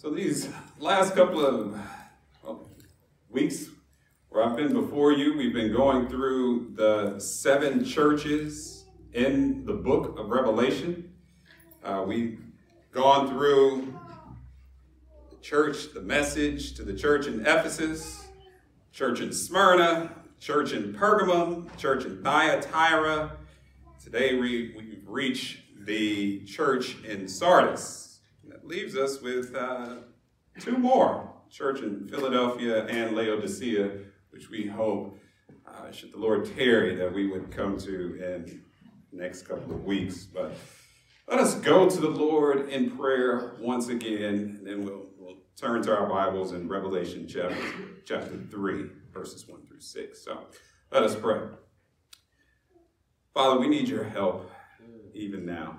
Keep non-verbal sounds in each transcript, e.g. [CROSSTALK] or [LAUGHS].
So these last couple of weeks where I've been before you, we've been going through the seven churches in the book of Revelation. Uh, we've gone through the church, the message to the church in Ephesus, church in Smyrna, church in Pergamum, church in Thyatira. Today we, we reach the church in Sardis leaves us with uh, two more church in Philadelphia and Laodicea, which we hope, uh, should the Lord tarry, that we would come to in the next couple of weeks. But let us go to the Lord in prayer once again, and then we'll, we'll turn to our Bibles in Revelation chapter, chapter 3, verses 1 through 6. So let us pray. Father, we need your help even now.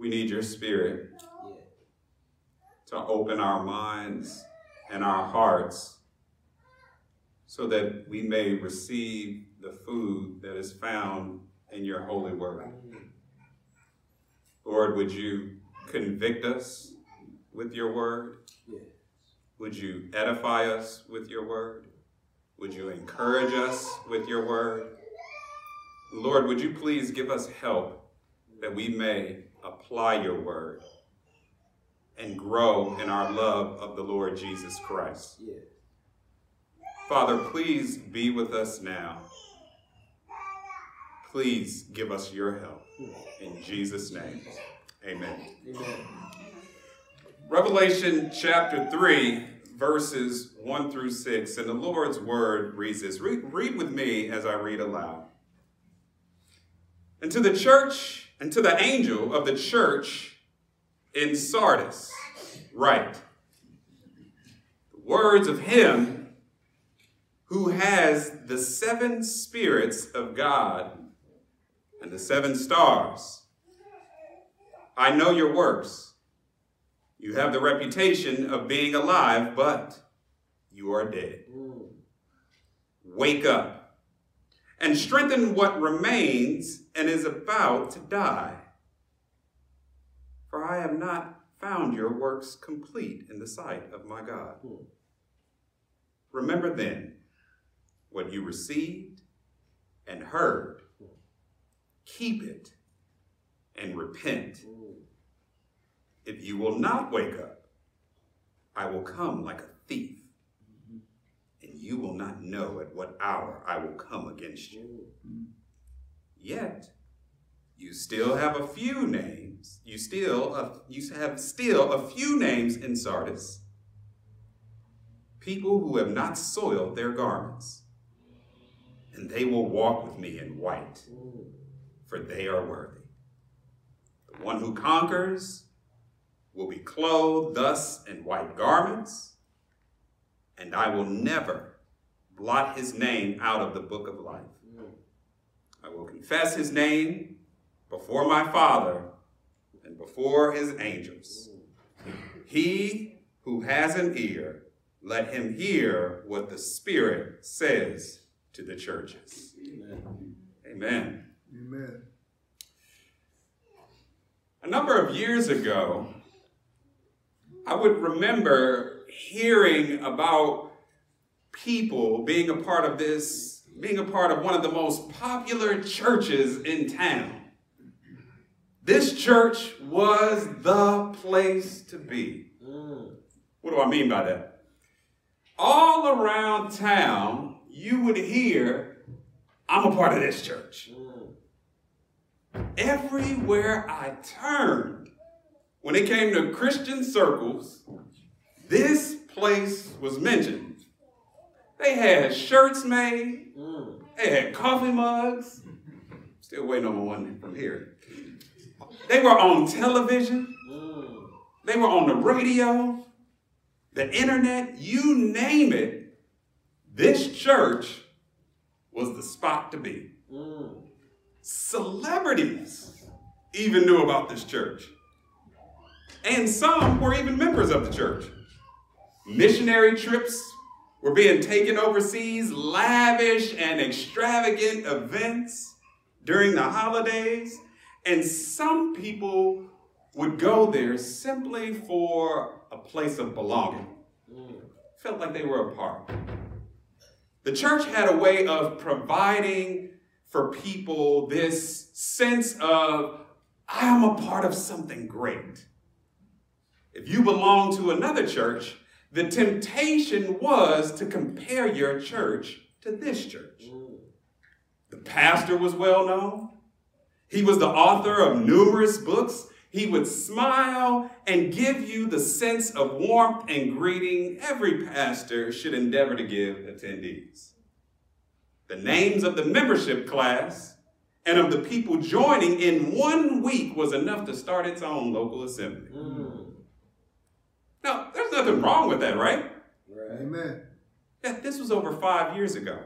We need your spirit to open our minds and our hearts so that we may receive the food that is found in your holy word. Lord, would you convict us with your word? Would you edify us with your word? Would you encourage us with your word? Lord, would you please give us help that we may apply your word and grow in our love of the Lord Jesus Christ. Yeah. Father, please be with us now. Please give us your help. In Jesus' name, amen. amen. Revelation chapter 3, verses 1 through 6, and the Lord's word reads this. Read, read with me as I read aloud. And to the church and to the angel of the church in Sardis, write the words of him who has the seven spirits of God and the seven stars. I know your works. You have the reputation of being alive, but you are dead. Wake up and strengthen what remains and is about to die. For I have not found your works complete in the sight of my God. Remember then what you received and heard. Keep it and repent. If you will not wake up, I will come like a thief you will not know at what hour I will come against you. Yet, you still have a few names. You still you have still a few names in Sardis. People who have not soiled their garments, and they will walk with me in white, for they are worthy. The one who conquers will be clothed thus in white garments, and I will never blot his name out of the book of life. I will confess his name before my Father and before his angels. He who has an ear, let him hear what the Spirit says to the churches. Amen. Amen. Amen. A number of years ago, I would remember hearing about people being a part of this, being a part of one of the most popular churches in town. This church was the place to be. Mm. What do I mean by that? All around town, you would hear, I'm a part of this church. Mm. Everywhere I turned, when it came to Christian circles, this place was mentioned. They had shirts made. Mm. They had coffee mugs. Still waiting on one from here. They were on television. Mm. They were on the radio, the internet, you name it. This church was the spot to be. Mm. Celebrities even knew about this church. And some were even members of the church. Missionary trips were being taken overseas, lavish and extravagant events during the holidays. And some people would go there simply for a place of belonging. Felt like they were a part. The church had a way of providing for people this sense of, I am a part of something great. If you belong to another church, the temptation was to compare your church to this church. The pastor was well known. He was the author of numerous books. He would smile and give you the sense of warmth and greeting every pastor should endeavor to give attendees. The names of the membership class and of the people joining in one week was enough to start its own local assembly. Mm. Now, there's nothing wrong with that, right? Right. Amen. Yeah, this was over five years ago.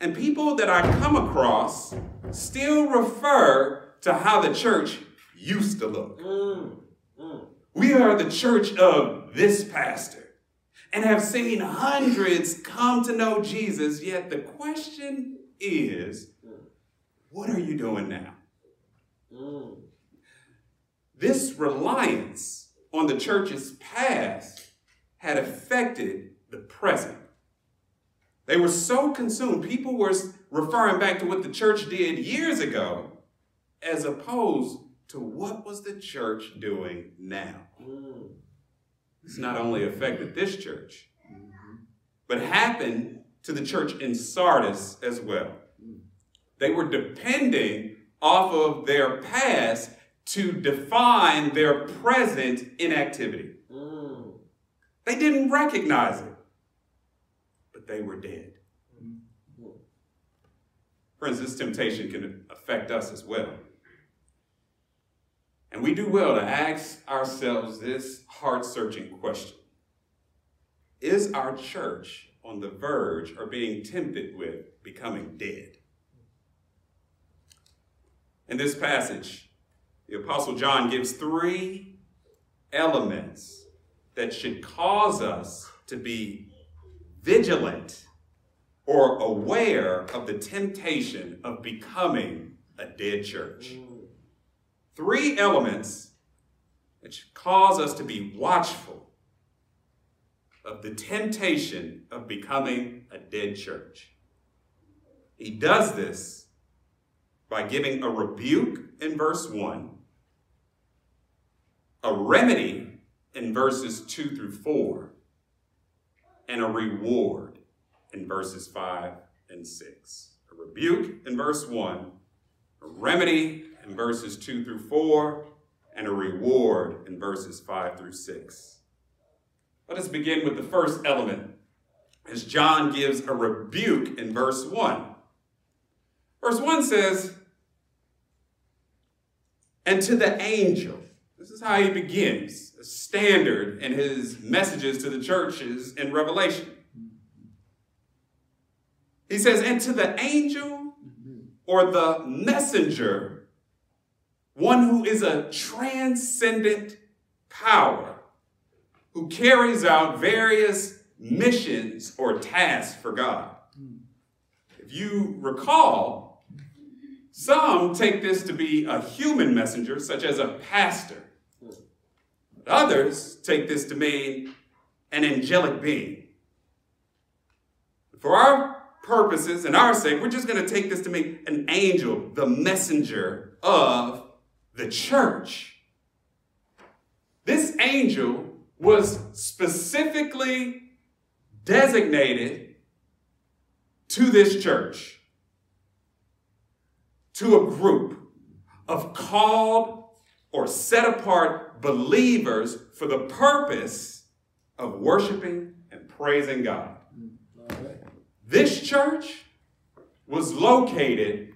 And people that I come across still refer to how the church used to look. Mm, mm. We are the church of this pastor and have seen hundreds come to know Jesus, yet the question is what are you doing now? Mm. This reliance on the church's past had affected the present. They were so consumed, people were referring back to what the church did years ago as opposed to what was the church doing now. This not only affected this church, but happened to the church in Sardis as well. They were depending off of their past to define their present inactivity. Mm. They didn't recognize it but they were dead. Friends, this temptation can affect us as well. And we do well to ask ourselves this heart searching question Is our church on the verge or being tempted with becoming dead? In this passage, the Apostle John gives three elements that should cause us to be vigilant or aware of the temptation of becoming a dead church. Three elements that should cause us to be watchful of the temptation of becoming a dead church. He does this by giving a rebuke in verse 1, a remedy in verses 2 through 4, and a reward in verses 5 and 6. A rebuke in verse 1, a remedy in verses 2 through 4, and a reward in verses 5 through 6. Let us begin with the first element as John gives a rebuke in verse 1. Verse 1 says, And to the angel, this is how he begins, a standard in his messages to the churches in Revelation. He says, And to the angel or the messenger, one who is a transcendent power, who carries out various missions or tasks for God. If you recall, some take this to be a human messenger, such as a pastor Others take this to mean an angelic being. For our purposes and our sake, we're just going to take this to mean an angel, the messenger of the church. This angel was specifically designated to this church, to a group of called or set apart believers for the purpose of worshiping and praising God. Mm, this church was located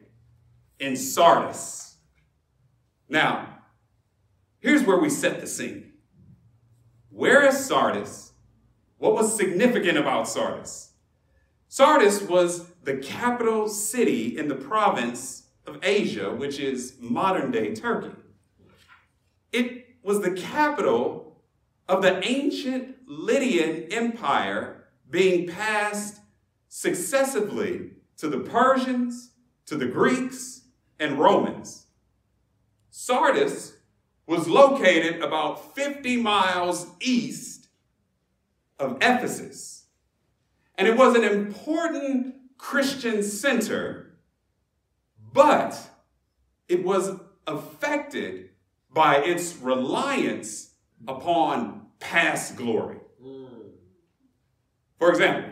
in Sardis. Now, here's where we set the scene. Where is Sardis? What was significant about Sardis? Sardis was the capital city in the province of Asia, which is modern day Turkey. It was the capital of the ancient Lydian Empire being passed successively to the Persians, to the Greeks, and Romans. Sardis was located about 50 miles east of Ephesus. And it was an important Christian center, but it was affected by its reliance upon past glory. For example,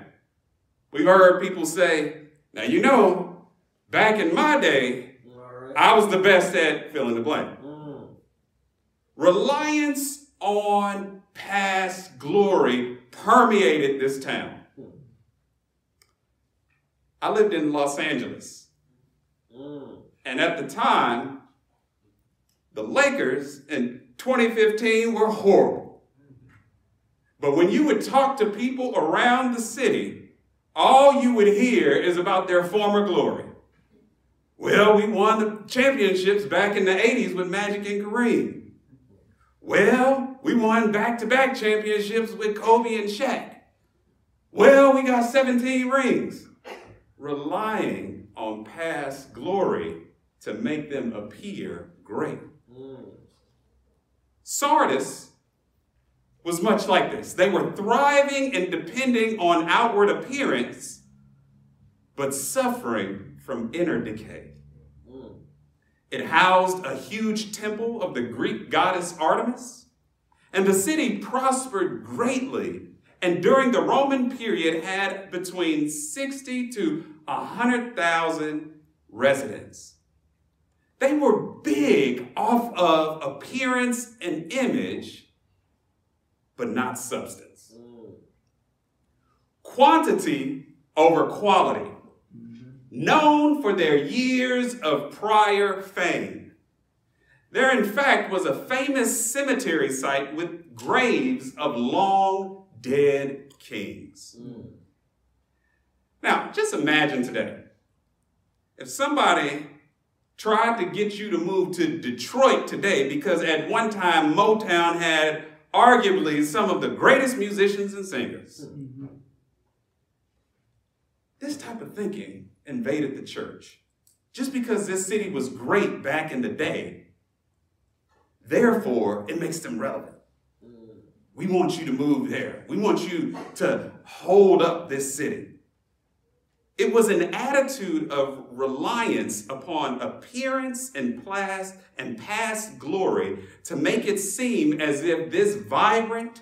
we've heard people say, now you know, back in my day, I was the best at fill in the blank. Mm. Reliance on past glory permeated this town. I lived in Los Angeles. Mm. And at the time, the Lakers in 2015 were horrible. But when you would talk to people around the city, all you would hear is about their former glory. Well, we won the championships back in the 80s with Magic and Kareem. Well, we won back to back championships with Kobe and Shaq. Well, we got 17 rings. Relying on past glory to make them appear great. Sardis was much like this. They were thriving and depending on outward appearance, but suffering from inner decay. It housed a huge temple of the Greek goddess Artemis, and the city prospered greatly and during the Roman period had between 60 to 100,000 residents. They were big off of appearance and image, but not substance. Mm. Quantity over quality. Mm-hmm. Known for their years of prior fame. There, in fact, was a famous cemetery site with graves of long dead kings. Mm. Now, just imagine today if somebody tried to get you to move to Detroit today because at one time Motown had arguably some of the greatest musicians and singers. This type of thinking invaded the church. Just because this city was great back in the day, therefore it makes them relevant. We want you to move there. We want you to hold up this city. It was an attitude of reliance upon appearance and past and past glory to make it seem as if this vibrant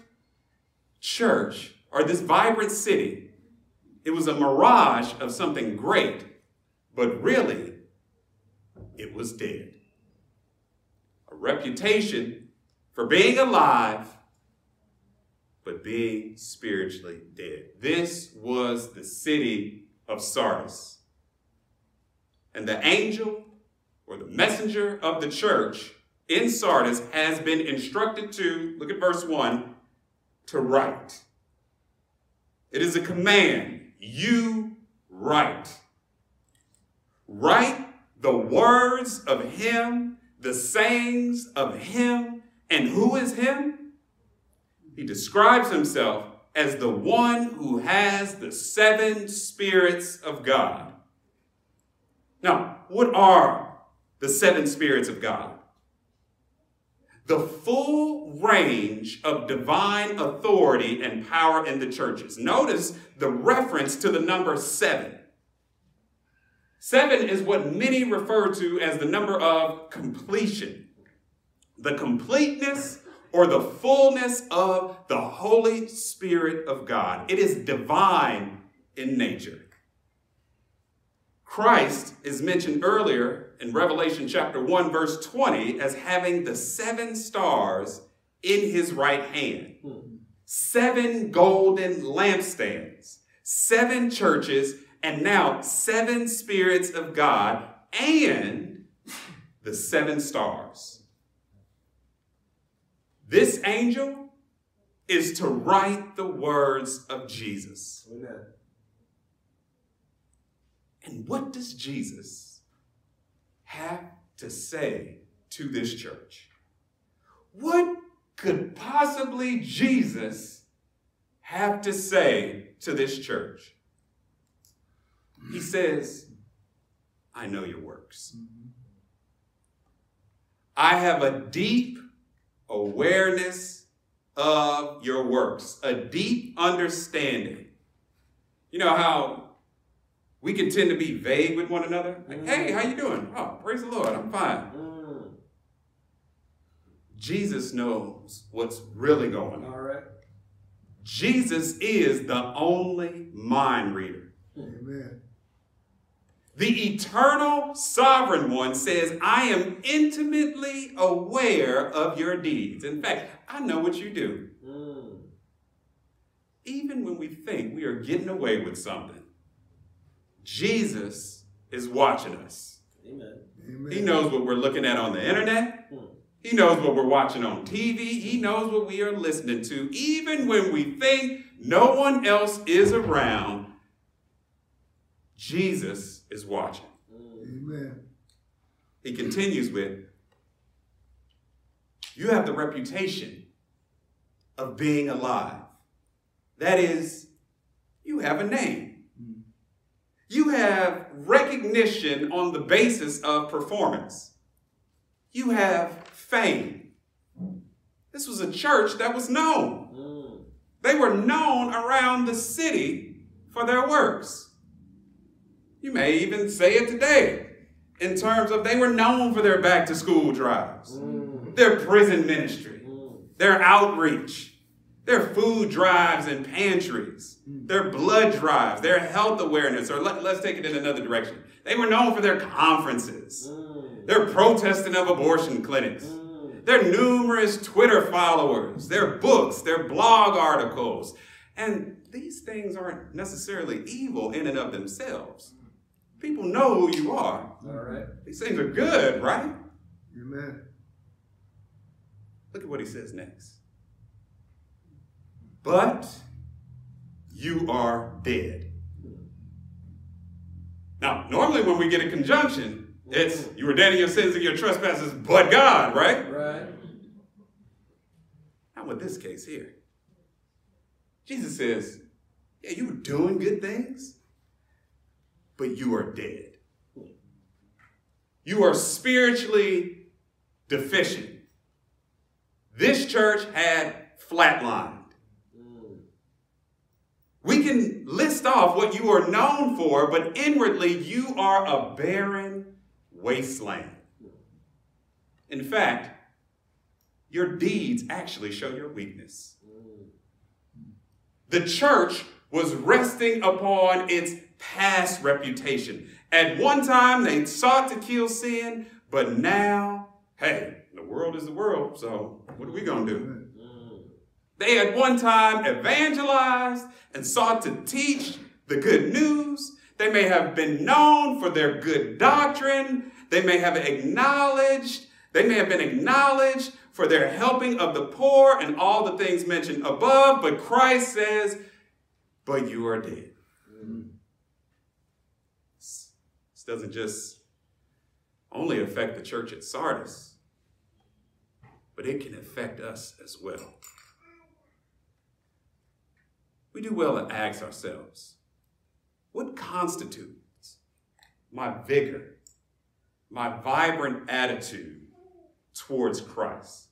church or this vibrant city, it was a mirage of something great, but really it was dead. A reputation for being alive, but being spiritually dead. This was the city of Sardis. And the angel or the messenger of the church in Sardis has been instructed to, look at verse 1, to write. It is a command. You write. Write the words of him, the sayings of him. And who is him? He describes himself as the one who has the seven spirits of God. Now, what are the seven spirits of God? The full range of divine authority and power in the churches. Notice the reference to the number seven. Seven is what many refer to as the number of completion, the completeness or the fullness of the Holy Spirit of God. It is divine in nature. Christ is mentioned earlier in Revelation chapter 1, verse 20, as having the seven stars in his right hand, seven golden lampstands, seven churches, and now seven spirits of God, and the seven stars. This angel is to write the words of Jesus. Amen. And what does Jesus have to say to this church? What could possibly Jesus have to say to this church? He says, I know your works. Mm-hmm. I have a deep awareness of your works, a deep understanding. You know how we can tend to be vague with one another? Like, mm. hey, how you doing? Oh, praise the Lord, I'm fine. Mm. Jesus knows what's really going on. All right. Jesus is the only mind reader. Amen. The eternal sovereign one says, I am intimately aware of your deeds. In fact, I know what you do. Mm. Even when we think we are getting away with something, Jesus is watching us. Amen. He knows what we're looking at on the internet. Mm. He knows what we're watching on TV. He knows what we are listening to. Even when we think no one else is around, Jesus is watching. Amen. He continues with, You have the reputation of being alive. That is, you have a name. You have recognition on the basis of performance. You have fame. This was a church that was known. Mm. They were known around the city for their works. You may even say it today in terms of they were known for their back to school drives, mm. their prison ministry, mm. their outreach, their food drives and pantries, mm. their blood drives, their health awareness, or let, us take it in another direction. They were known for their conferences, their protesting of abortion clinics, their numerous Twitter followers, their books, their blog articles. And these things aren't necessarily evil in and of themselves. People know who you are. All right. These things are good, right? Amen. Look at what he says next. But you are dead. Now, normally when we get a conjunction, it's you were dead in your sins and your trespasses, but God, right? Right. Not with this case here. Jesus says, Yeah, you were doing good things, but you are dead. You are spiritually deficient. This church had flatlined. We can list off what you are known for, but inwardly you are a barren wasteland. In fact, your deeds actually show your weakness. The church was resting upon its past reputation. At one time, they sought to kill sin, but now, hey, the world is the world, so what are we going to do? They at one time evangelized and sought to teach the good news. They may have been known for their good doctrine. They may have acknowledged, they may have been acknowledged for their helping of the poor and all the things mentioned above, but Christ says, but you are dead. Doesn't just only affect the church at Sardis, but it can affect us as well. We do well to ask ourselves what constitutes my vigor, my vibrant attitude towards Christ?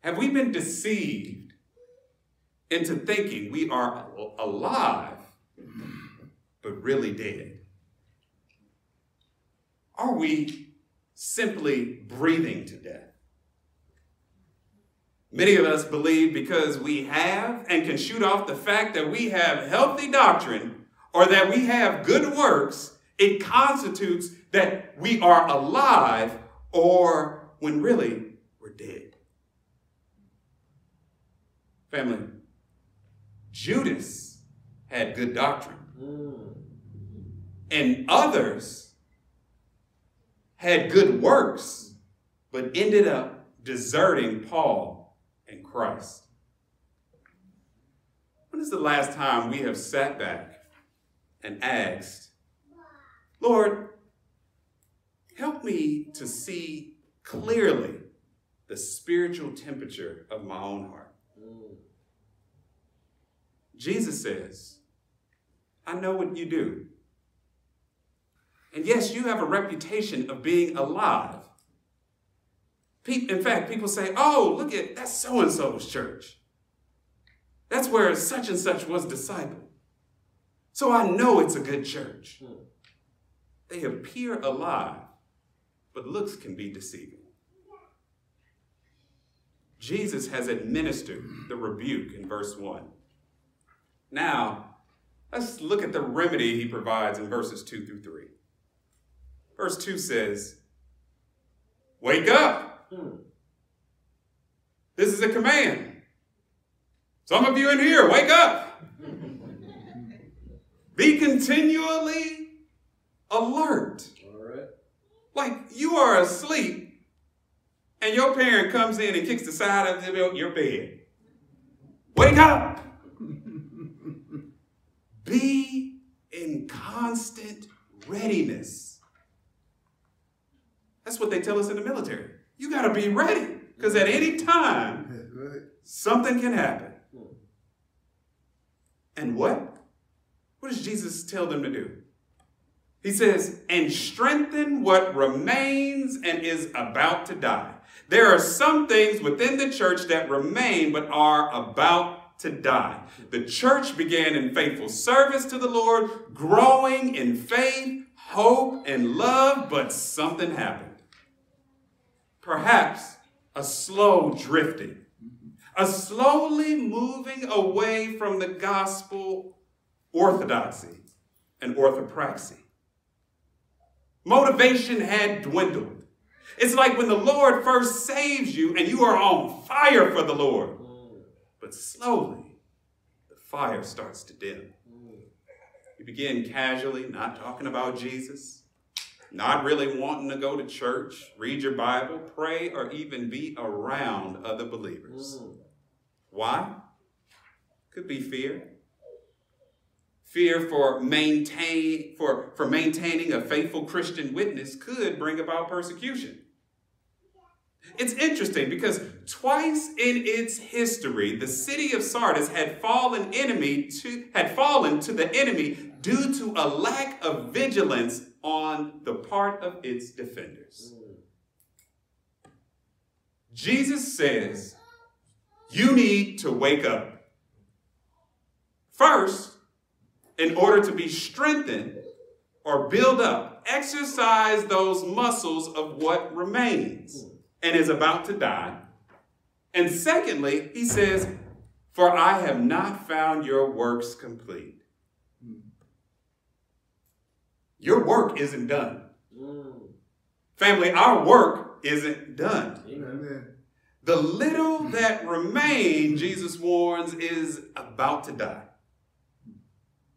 Have we been deceived into thinking we are alive but really dead? Are we simply breathing to death? Many of us believe because we have and can shoot off the fact that we have healthy doctrine or that we have good works, it constitutes that we are alive or when really we're dead. Family, Judas had good doctrine. And others had good works, but ended up deserting Paul and Christ. When is the last time we have sat back and asked, Lord, help me to see clearly the spiritual temperature of my own heart? Mm. Jesus says, I know what you do. And yes, you have a reputation of being alive. In fact, people say, oh, look at that's so and so's church. That's where such and such was discipled. So I know it's a good church. They appear alive, but looks can be deceiving. Jesus has administered the rebuke in verse 1. Now, let's look at the remedy he provides in verses 2 through 3. Verse 2 says, Wake up! Hmm. This is a command. Some of you in here, wake up! [LAUGHS] Be continually alert. Right. Like you are asleep and your parent comes in and kicks the side of your bed. Wake up! Be in constant readiness. That's what they tell us in the military. You got to be ready because at any time, [LAUGHS] something can happen. Hmm. And what? What does Jesus tell them to do? He says, and strengthen what remains and is about to die. There are some things within the church that remain but are about to die. The church began in faithful service to the Lord, growing in faith, hope, and love, but something happened. Perhaps a slow drifting, a slowly moving away from the gospel orthodoxy and orthopraxy. Motivation had dwindled. It's like when the Lord first saves you and you are on fire for the Lord. But slowly, the fire starts to dim. You begin casually not talking about Jesus, not really wanting to go to church, read your Bible, pray, or even be around other believers. Why? Could be fear. Fear for maintain for, for maintaining a faithful Christian witness could bring about persecution. It's interesting because twice in its history, the city of Sardis had fallen enemy to had fallen to the enemy due to a lack of vigilance on the part of its defenders. Jesus says, you need to wake up. First, in order to be strengthened or build up, exercise those muscles of what remains and is about to die. And secondly, he says, For I have not found your works complete. Your work isn't done. Mm. Family, our work isn't done. Amen. The little that remain, Jesus warns, is about to die.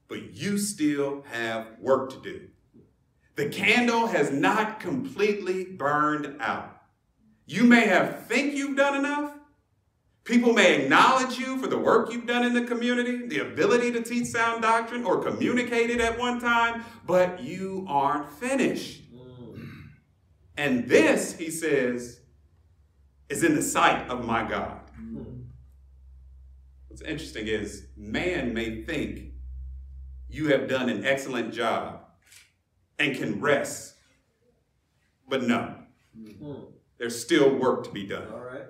But you still have work to do. The candle has not completely burned out. You may have think you've done enough. People may acknowledge you for the work you've done in the community, the ability to teach sound doctrine or communicate it at one time, but you aren't finished. Mm. And this, he says, is in the sight of my God. Mm. What's interesting is man may think you have done an excellent job and can rest, but no. Mm. There's still work to be done. All right.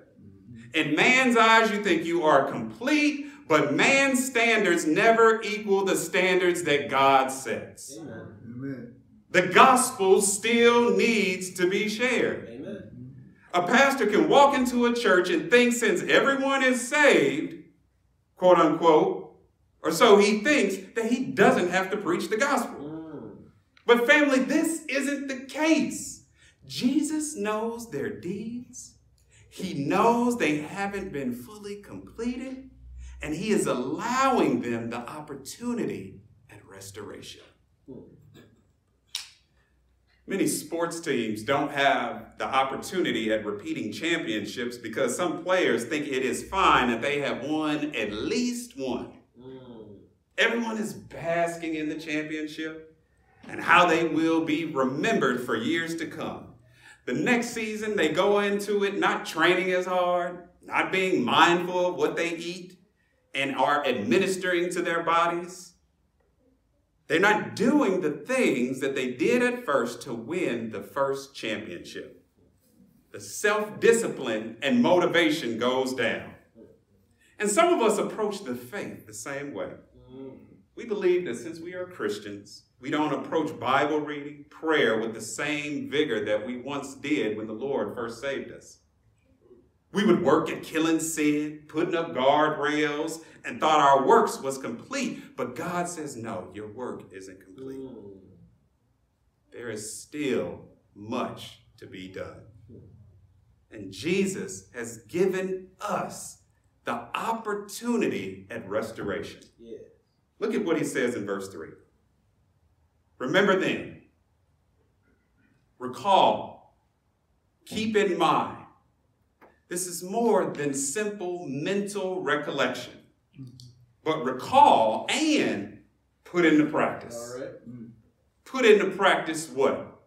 In man's eyes, you think you are complete, but man's standards never equal the standards that God sets. Amen. The gospel still needs to be shared. Amen. A pastor can walk into a church and think since everyone is saved, quote unquote, or so he thinks, that he doesn't have to preach the gospel. Mm. But family, this isn't the case. Jesus knows their deeds. He knows they haven't been fully completed, and He is allowing them the opportunity at restoration. Many sports teams don't have the opportunity at repeating championships because some players think it is fine that they have won at least one. Everyone is basking in the championship and how they will be remembered for years to come. The next season, they go into it not training as hard, not being mindful of what they eat, and are administering to their bodies. They're not doing the things that they did at first to win the first championship. the self discipline and motivation goes down. And some of us approach the faith the same way. We believe that since we are Christians, we don't approach Bible reading, prayer with the same vigor that we once did when the Lord first saved us. We would work at killing sin, putting up guardrails, and thought our works was complete. But God says, no, your work isn't complete. There is still much to be done. And Jesus has given us the opportunity at restoration. Yeah. Look at what he says in verse 3. Remember then, recall, keep in mind. This is more than simple mental recollection, but recall and put into practice. All right. Put into practice what?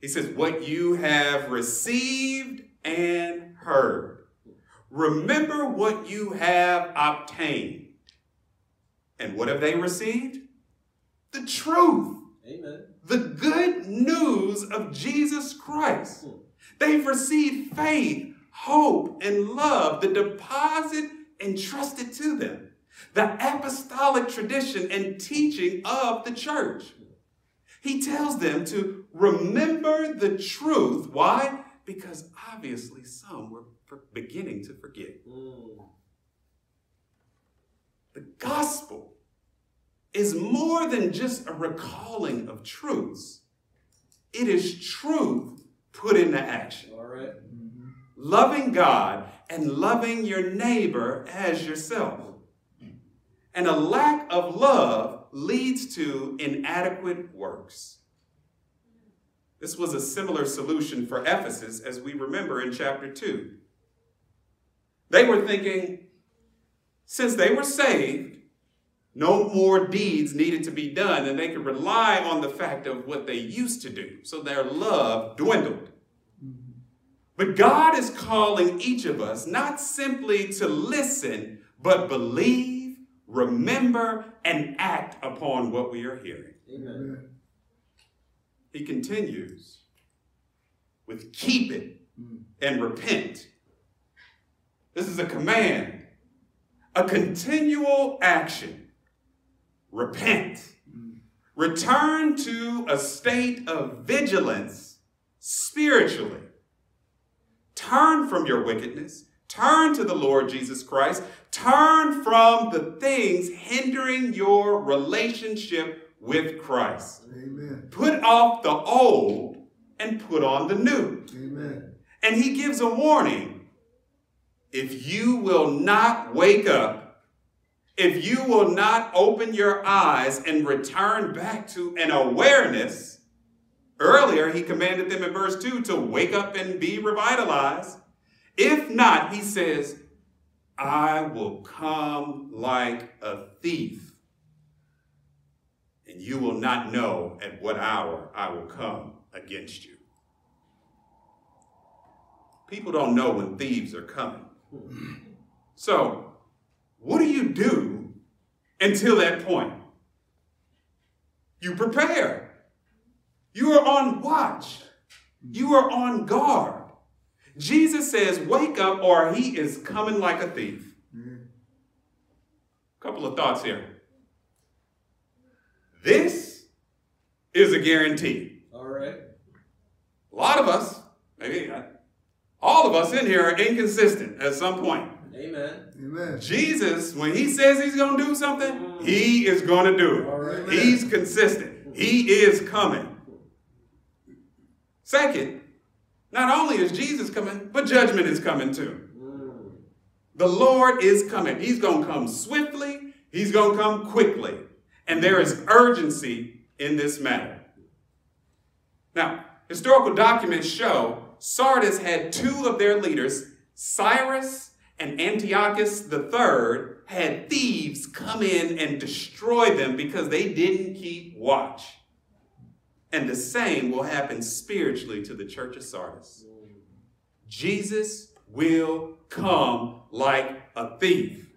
He says, what you have received and heard. Remember what you have obtained. And what have they received? The truth. Amen. The good news of Jesus Christ. They've received faith, hope, and love, the deposit entrusted to them, the apostolic tradition and teaching of the church. He tells them to remember the truth. Why? Because obviously some were beginning to forget. Mm. The gospel is more than just a recalling of truths, it is truth put into action. All right. Mm-hmm. Loving God and loving your neighbor as yourself. And a lack of love leads to inadequate works. This was a similar solution for Ephesus, as we remember in chapter 2. They were thinking, since they were saved, no more deeds needed to be done, and they could rely on the fact of what they used to do. So their love dwindled. But God is calling each of us not simply to listen, but believe, remember, and act upon what we are hearing. Amen. He continues with keep it and repent. This is a command, a continual action. Repent. Return to a state of vigilance spiritually. Turn from your wickedness. Turn to the Lord Jesus Christ. Turn from the things hindering your relationship with Christ. Amen. Put off the old and put on the new. Amen. And he gives a warning. If you will not wake up, if you will not open your eyes and return back to an awareness, earlier he commanded them in verse 2 to wake up and be revitalized. If not, he says, I will come like a thief, and you will not know at what hour I will come against you. People don't know when thieves are coming. So, what do you do until that point? You prepare. You are on watch. You are on guard. Jesus says, Wake up, or he is coming like a thief. Couple of thoughts here. This is a guarantee. All right. A lot of us, maybe uh, all of us in here are inconsistent at some point. Amen. Amen. Jesus, when he says he's going to do something, he is going to do it. right. He's consistent. He is coming. Second, not only is Jesus coming, but judgment is coming too. The Lord is coming. He's going to come swiftly, He's going to come quickly. And there is urgency in this matter. Now, historical documents show Sardis had two of their leaders, Cyrus and Antiochus III, had thieves come in and destroy them because they didn't keep watch. And the same will happen spiritually to the church of Sardis. Jesus will come like a thief.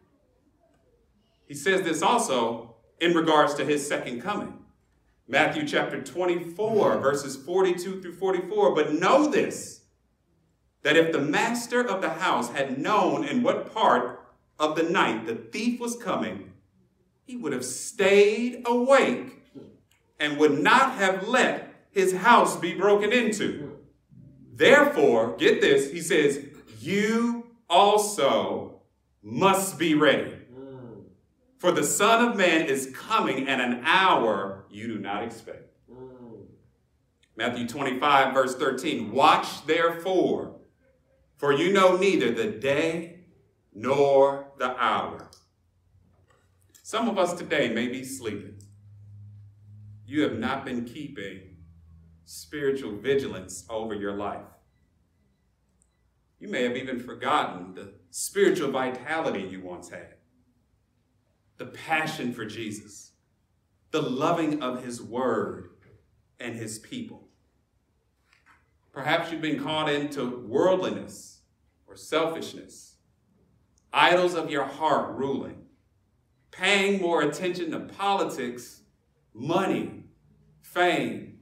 He says this also in regards to his second coming. Matthew chapter 24, verses 42 through 44. But know this that if the master of the house had known in what part of the night the thief was coming, he would have stayed awake and would not have let his house be broken into. Therefore, get this, he says, you also must be ready. For the Son of Man is coming at an hour you do not expect. Matthew 25, verse 13. Watch therefore, for you know neither the day nor the hour. Some of us today may be sleeping. You have not been keeping spiritual vigilance over your life. You may have even forgotten the spiritual vitality you once had, the passion for Jesus, the loving of his word and his people. Perhaps you've been caught into worldliness or selfishness, idols of your heart ruling, paying more attention to politics, money, fame,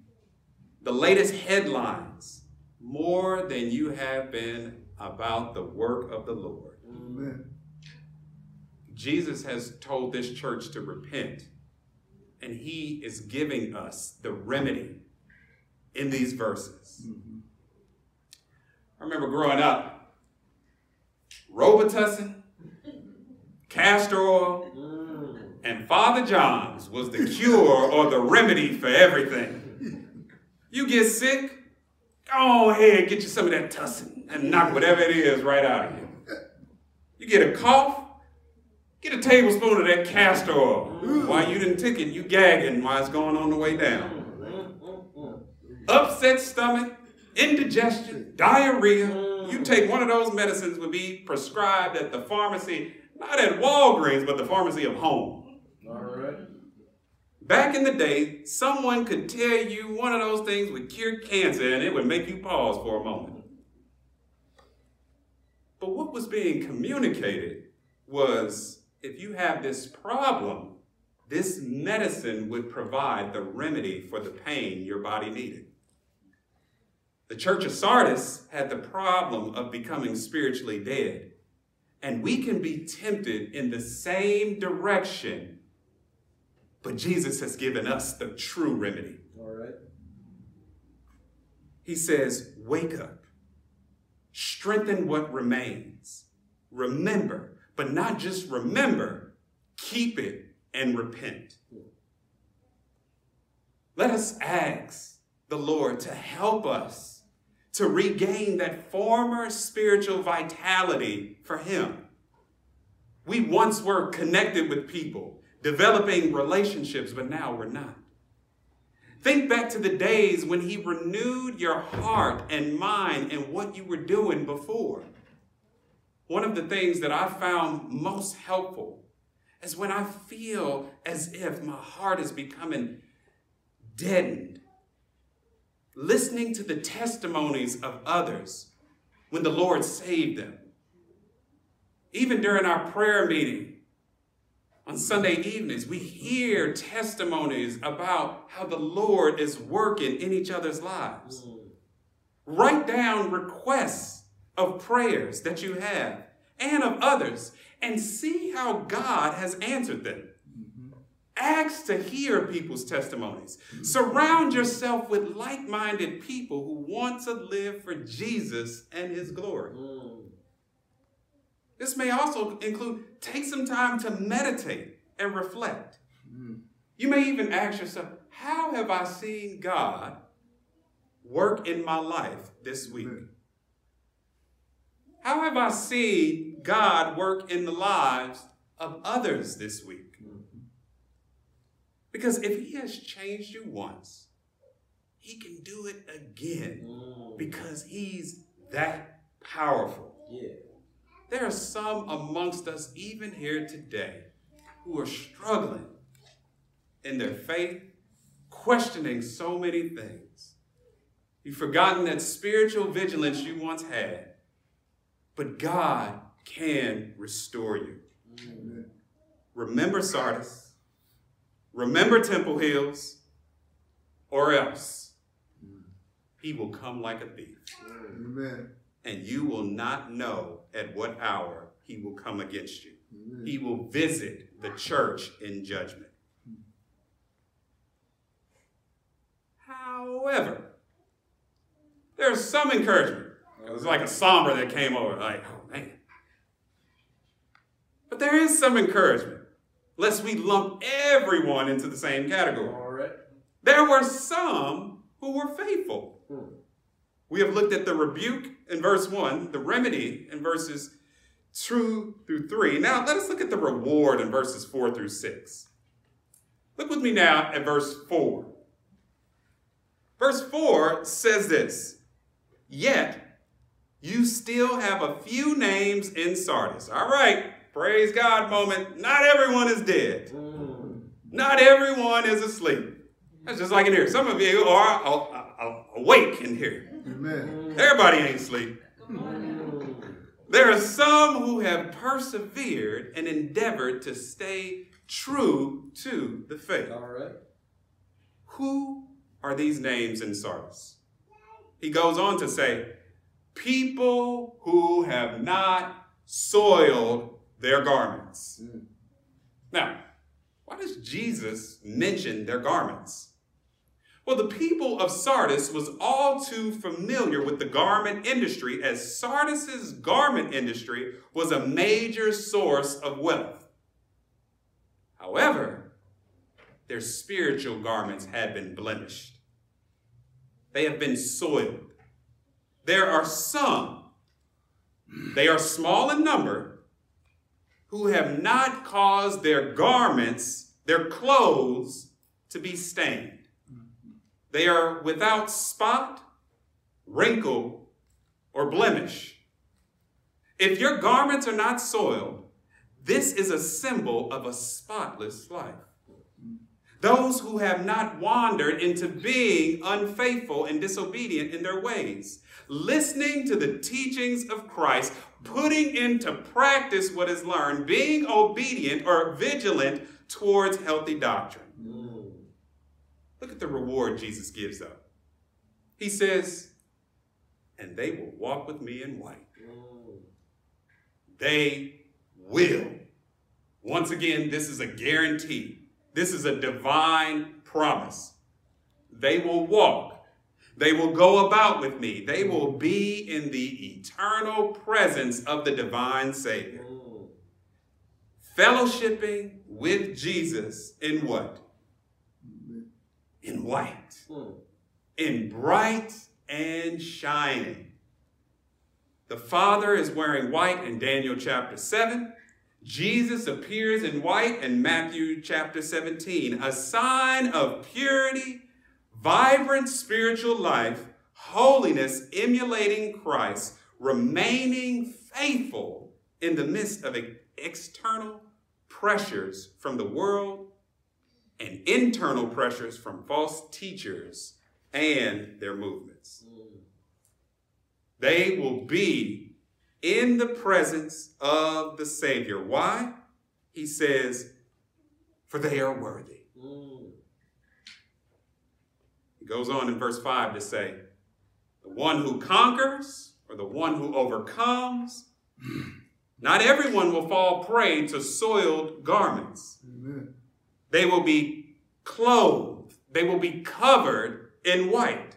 the latest headlines, more than you have been about the work of the Lord. Amen. Jesus has told this church to repent, and he is giving us the remedy in these verses. Mhm. I remember growing up, Robitussin, castor oil, and Father John's was the cure or the remedy for everything. You get sick, go ahead, get you some of that tussin and knock whatever it is right out of you. You get a cough, get a tablespoon of that castor oil. While you didn't take it, you gagging while it's going on the way down. Upset stomach, indigestion, diarrhea. Mm. You take one of those medicines would be prescribed at the pharmacy, not at Walgreens, but the pharmacy of home. All right. Back in the day, someone could tell you one of those things would cure cancer and it would make you pause for a moment. But what was being communicated was if you have this problem, this medicine would provide the remedy for the pain your body needed. The church of Sardis had the problem of becoming spiritually dead. And we can be tempted in the same direction but Jesus has given us the true remedy. All right. He says, Wake up, strengthen what remains, remember, but not just remember, keep it and repent. Let us ask the Lord to help us to regain that former spiritual vitality for Him. We once were connected with people, developing relationships, but now we're not. Think back to the days when He renewed your heart and mind and what you were doing before. One of the things that I found most helpful is when I feel as if my heart is becoming deadened. Listening to the testimonies of others when the Lord saved them. Even during our prayer meeting on Sunday evenings, we hear testimonies about how the Lord is working in each other's lives. Write down requests of prayers that you have and of others and see how God has answered them. Ask to hear people's testimonies. Surround yourself with like minded people who want to live for Jesus and his glory. Mm. This may also include take some time to meditate and reflect. Mm. You may even ask yourself, how have I seen God work in my life this week? Mm. How have I seen God work in the lives of others this week? Because if He has changed you once, He can do it again mm. because He's that powerful. Yeah. There are some amongst us, even here today, who are struggling in their faith, questioning so many things. You've forgotten that spiritual vigilance you once had, but God can restore you. Amen. Remember Sardis, remember Temple Hills, or else he will come like a thief. Amen. and you will not know at what hour he will come against you. Amen. He will visit the church in judgment. However, there's some encouragement. It was like a somber that came over, like, oh man. But there is some encouragement, lest we lump everyone into the same category. All right. There were some who were faithful. Hmm. We have looked at the rebuke in verse 1, the remedy in verses 2 through 3. Now let us look at the reward in verses 4 through 6. Look with me now at verse 4. Verse 4 says this Yet you still have a few names in Sardis. All right, praise God moment. Not everyone is dead. Hmm. Not everyone is asleep. That's just like in here. Some of you are awake in here. Amen. Everybody ain't asleep. There are some who have persevered and endeavored to stay true to the faith. All right. Who are these names in Sardis? He goes on to say, people who have not soiled their garments. Mm. Now, why does Jesus mention their garments? Well, the people of Sardis was all too familiar with the garment industry as Sardis's garment industry was a major source of wealth. However, their spiritual garments had been blemished. They have been soiled. There are some, they are small in number, who have not caused their garments, their clothes, to be stained. They are without spot, wrinkle, or blemish. If your garments are not soiled, this is a symbol of a spotless life. Those who have not wandered into being unfaithful and disobedient in their ways, listening to the teachings of Christ, putting into practice what is learned, being obedient or vigilant towards healthy doctrine. Hmm. Look at the reward Jesus gives them. He says, and they will walk with me in white. Hmm. They will. Once again, this is a guarantee. This is a divine promise. They will walk. They will go about with me. They will be in the eternal presence of the divine Savior. Fellowshipping with Jesus in what? In white. In bright and shining. The Father is wearing white in Daniel chapter 7. Jesus appears in white in Matthew chapter 17, a sign of purity, vibrant spiritual life, holiness emulating Christ, remaining faithful in the midst of external pressures from the world and internal pressures from false teachers and their movements. They will be in the presence of the Savior. Why? He says, for they are worthy. Hmm. He goes on in verse 5 to say, the one who conquers or the one who overcomes, not everyone will fall prey to soiled garments. Amen. They will be clothed, they will be covered in white.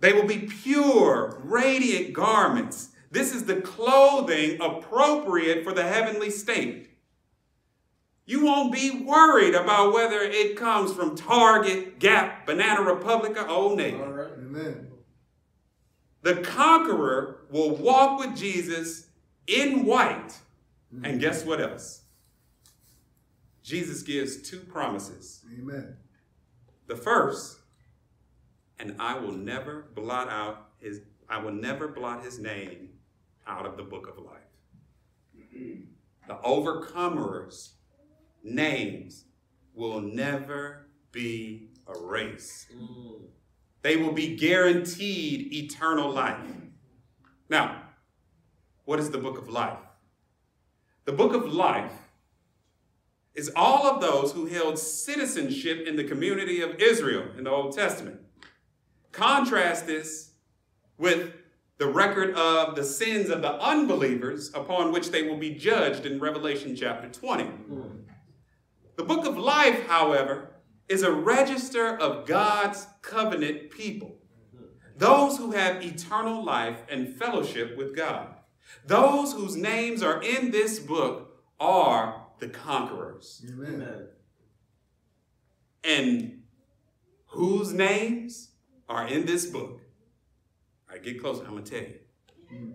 They will be pure, radiant garments. This is the clothing appropriate for the heavenly state. You won't be worried about whether it comes from Target, Gap, Banana Republic, or Old Navy. All right. Amen. The conqueror will walk with Jesus in white. And mm-hmm. guess what else? Jesus gives two promises. Amen. The first, and I will never blot out his I will never blot his name out of the book of life. The overcomers' names will never be erased. Hmm. They will be guaranteed eternal life. Now, what is the book of life? The book of life is all of those who held citizenship in the community of Israel in the Old Testament. Contrast this with the record of the sins of the unbelievers upon which they will be judged in Revelation chapter 20. The book of life, however, is a register of God's covenant people, those who have eternal life and fellowship with God. Those whose names are in this book are the conquerors. Amen. And whose names are in this book? All right, get closer. I'm going to tell you.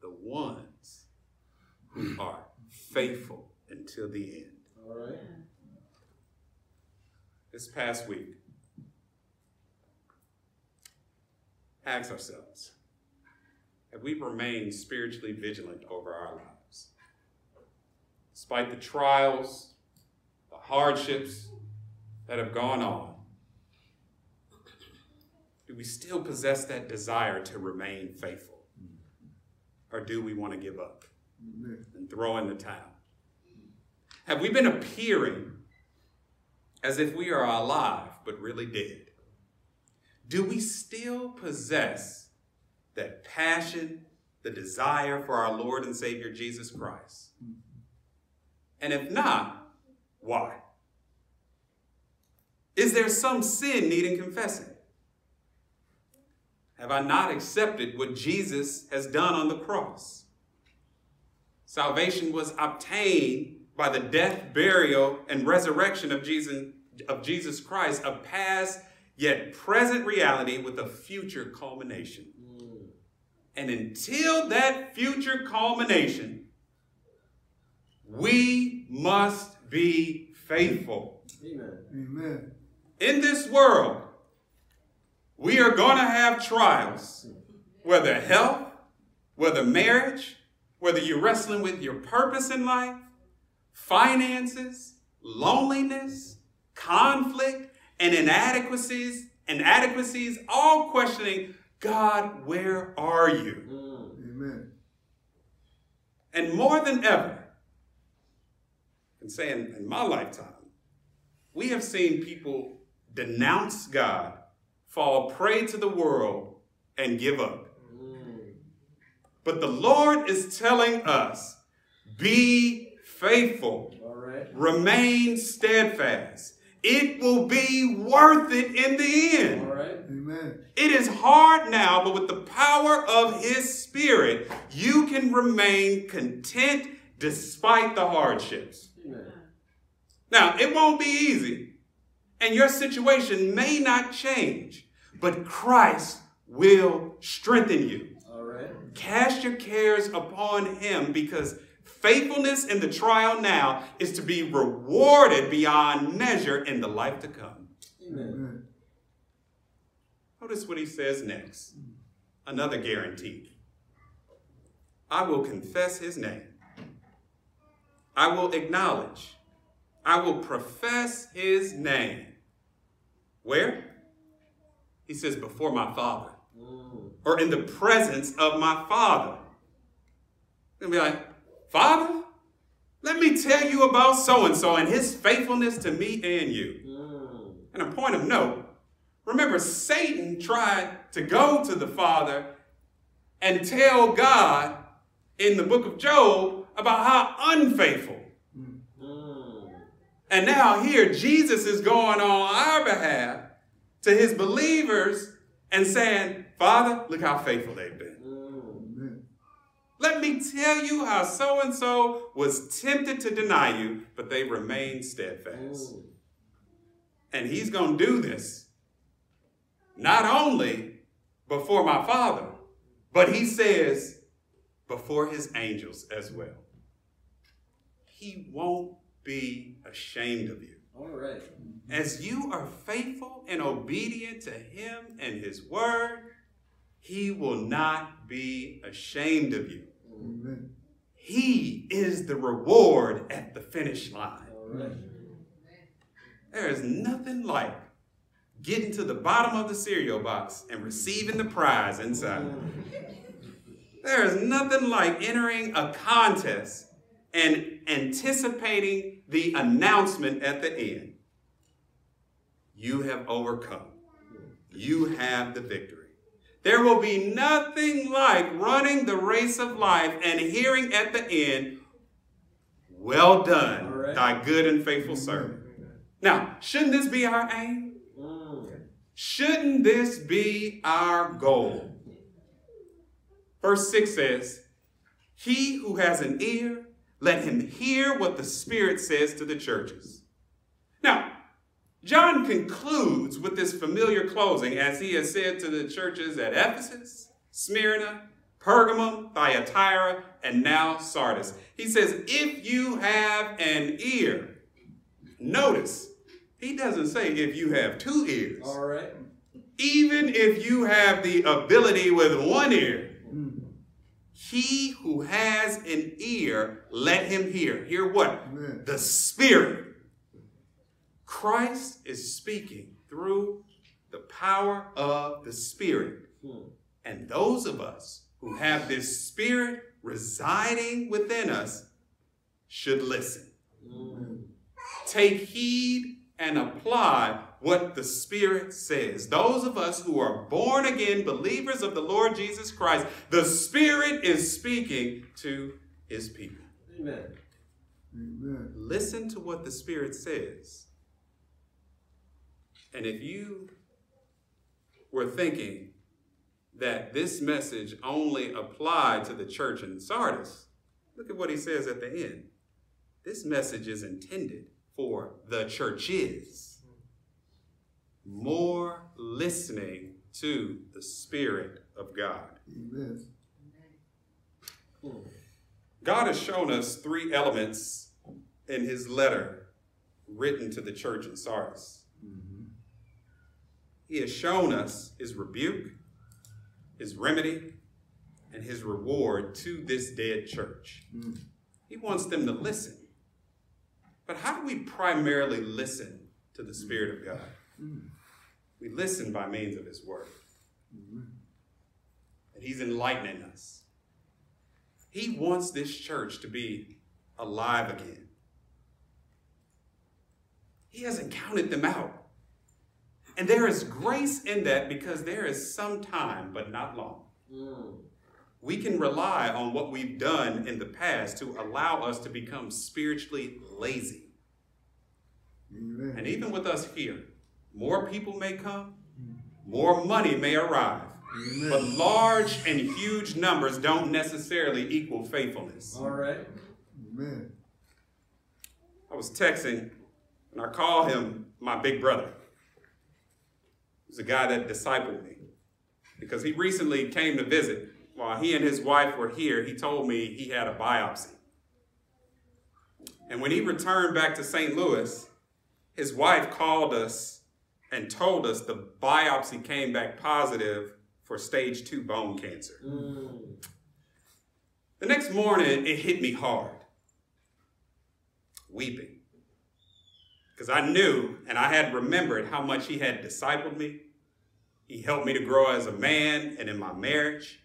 The ones who are faithful until the end. All right. This past week, ask ourselves have we remained spiritually vigilant over our lives? Despite the trials, the hardships that have gone on, do we still possess that desire to remain faithful? Or do we want to give up and throw in the towel? Have we been appearing as if we are alive but really dead? Do we still possess that passion, the desire for our Lord and Savior Jesus Christ? And if not, why? Is there some sin needing confessing? Have I not accepted what Jesus has done on the cross? Salvation was obtained by the death, burial, and resurrection of Jesus, of Jesus Christ, a past yet present reality with a future culmination. Mm. And until that future culmination, we must be faithful. Amen. Amen. In this world, we are going to have trials, whether health, whether marriage, whether you're wrestling with your purpose in life, finances, loneliness, conflict, and inadequacies, inadequacies, all questioning, God, where are you? Mm. Amen. And more than ever, and saying in my lifetime, we have seen people denounce God, fall prey to the world, and give up. Mm. But the Lord is telling us be faithful, All right. remain steadfast. It will be worth it in the end. All right. Amen. It is hard now, but with the power of His Spirit, you can remain content despite the hardships. Amen. Now, it won't be easy, and your situation may not change, but Christ will strengthen you. All right. Cast your cares upon Him because faithfulness in the trial now is to be rewarded beyond measure in the life to come. Amen. Notice what He says next. Another guarantee. I will confess His name. I will acknowledge. I will profess His name. Where? He says, before my Father. Mm. or in the presence of my father. And be like, Father, let me tell you about so and so and his faithfulness to me and you. Mm. And a point of note remember, Satan tried to go to the Father and tell God in the book of Job about how unfaithful. Mm. And now here, Jesus is going on our behalf to his believers and saying, Father, look how faithful they've been. Let me tell you how so and so was tempted to deny you, but they remained steadfast. Mm. And he's going to do this not only before my Father, but he says before his angels as well. He won't be ashamed of you. All right. As you are faithful and obedient to him and his word, he will not be ashamed of you. Amen. He is the reward at the finish line. Right. There is nothing like getting to the bottom of the cereal box and receiving the prize inside. There is nothing like entering a contest and anticipating the announcement at the end. You have overcome. You have the victory. There will be nothing like running the race of life and hearing at the end, Well done, right. thy good and faithful servant. Now, shouldn't this be our aim? Mm. Shouldn't this be our goal? Verse 6 says, He who has an ear, let him hear what the Spirit says to the churches. Now, John concludes with this familiar closing as he has said to the churches at Ephesus, Smyrna, Pergamum, Thyatira, and now Sardis. He says, If you have an ear, notice, he doesn't say if you have two ears. All right. Even if you have the ability with one ear, he who has an ear, let him hear. Hear what? Amen. The Spirit. Christ is speaking through the power of the Spirit. Hmm. And those of us who have this Spirit residing within us should listen. Mm. Take heed and apply what the Spirit says. Those of us who are born again believers of the Lord Jesus Christ, the Spirit is speaking to his people. Amen. Amen. Listen to what the Spirit says. And if you were thinking that this message only applied to the church in Sardis, look at what he says at the end. This message is intended for the churches. More listening to the Spirit of God. Amen. God has shown us three elements in his letter written to the church in Sardis. He has shown us his rebuke, his remedy, and his reward to this dead church. Mm. He wants them to listen. But how do we primarily listen to the Spirit of God? We listen by means of his word. And he's enlightening us. He wants this church to be alive again. He hasn't counted them out. And there is grace in that because there is some time, but not long. Mm. We can rely on what we've done in the past to allow us to become spiritually lazy. Amen. And even with us here, more people may come, more money may arrive. But large and huge numbers don't necessarily equal faithfulness. All right. Amen. I was texting and I call him my big brother. He's a guy that discipled me because he recently came to visit. While he and his wife were here, he told me he had a biopsy. And when he returned back to St. Louis, his wife called us and told us the biopsy came back positive for stage two bone cancer. Mm. The next morning, it hit me hard. Weeping. Because I knew and I had remembered how much he had discipled me. He helped me to grow as a man and in my marriage.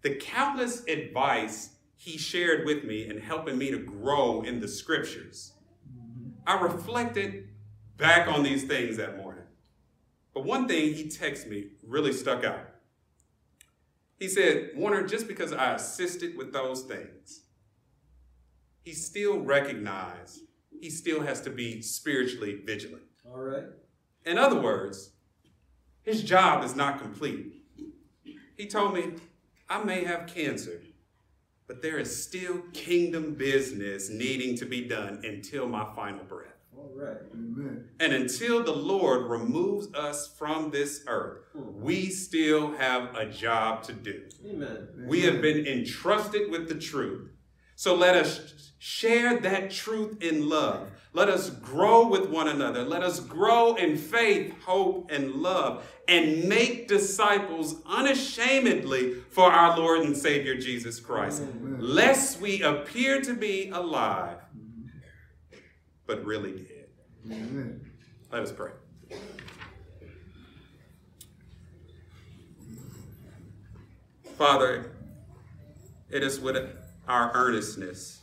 The countless advice he shared with me in helping me to grow in the scriptures. I reflected back on these things that morning. But one thing he texted me really stuck out. He said, Warner, just because I assisted with those things, he still recognized he still has to be spiritually vigilant. All right. In other words, his job is not complete. He told me, I may have cancer, but there is still kingdom business needing to be done until my final breath. All right. Amen. And until the Lord removes us from this earth, hmm. we still have a job to do. Amen. We have been entrusted with the truth. So let us share that truth in love. Let us grow with one another. Let us grow in faith, hope, and love, and make disciples unashamedly for our Lord and Savior Jesus Christ, Amen. lest we appear to be alive, but really dead. Amen. Let us pray. Father, it is with our earnestness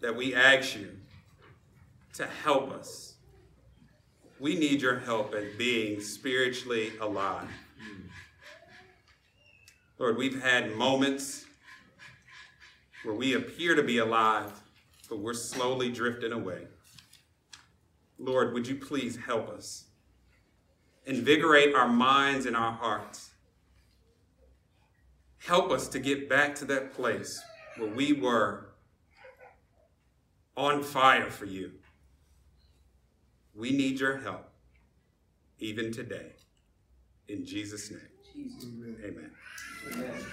that we ask you to help us. We need your help in being spiritually alive. Lord, we've had moments where we appear to be alive, but we're slowly drifting away. Lord, would you please help us? Invigorate our minds and our hearts. Help us to get back to that place where we were on fire for you. We need your help, even today. In Jesus' name, Jesus. Amen. amen. Amen.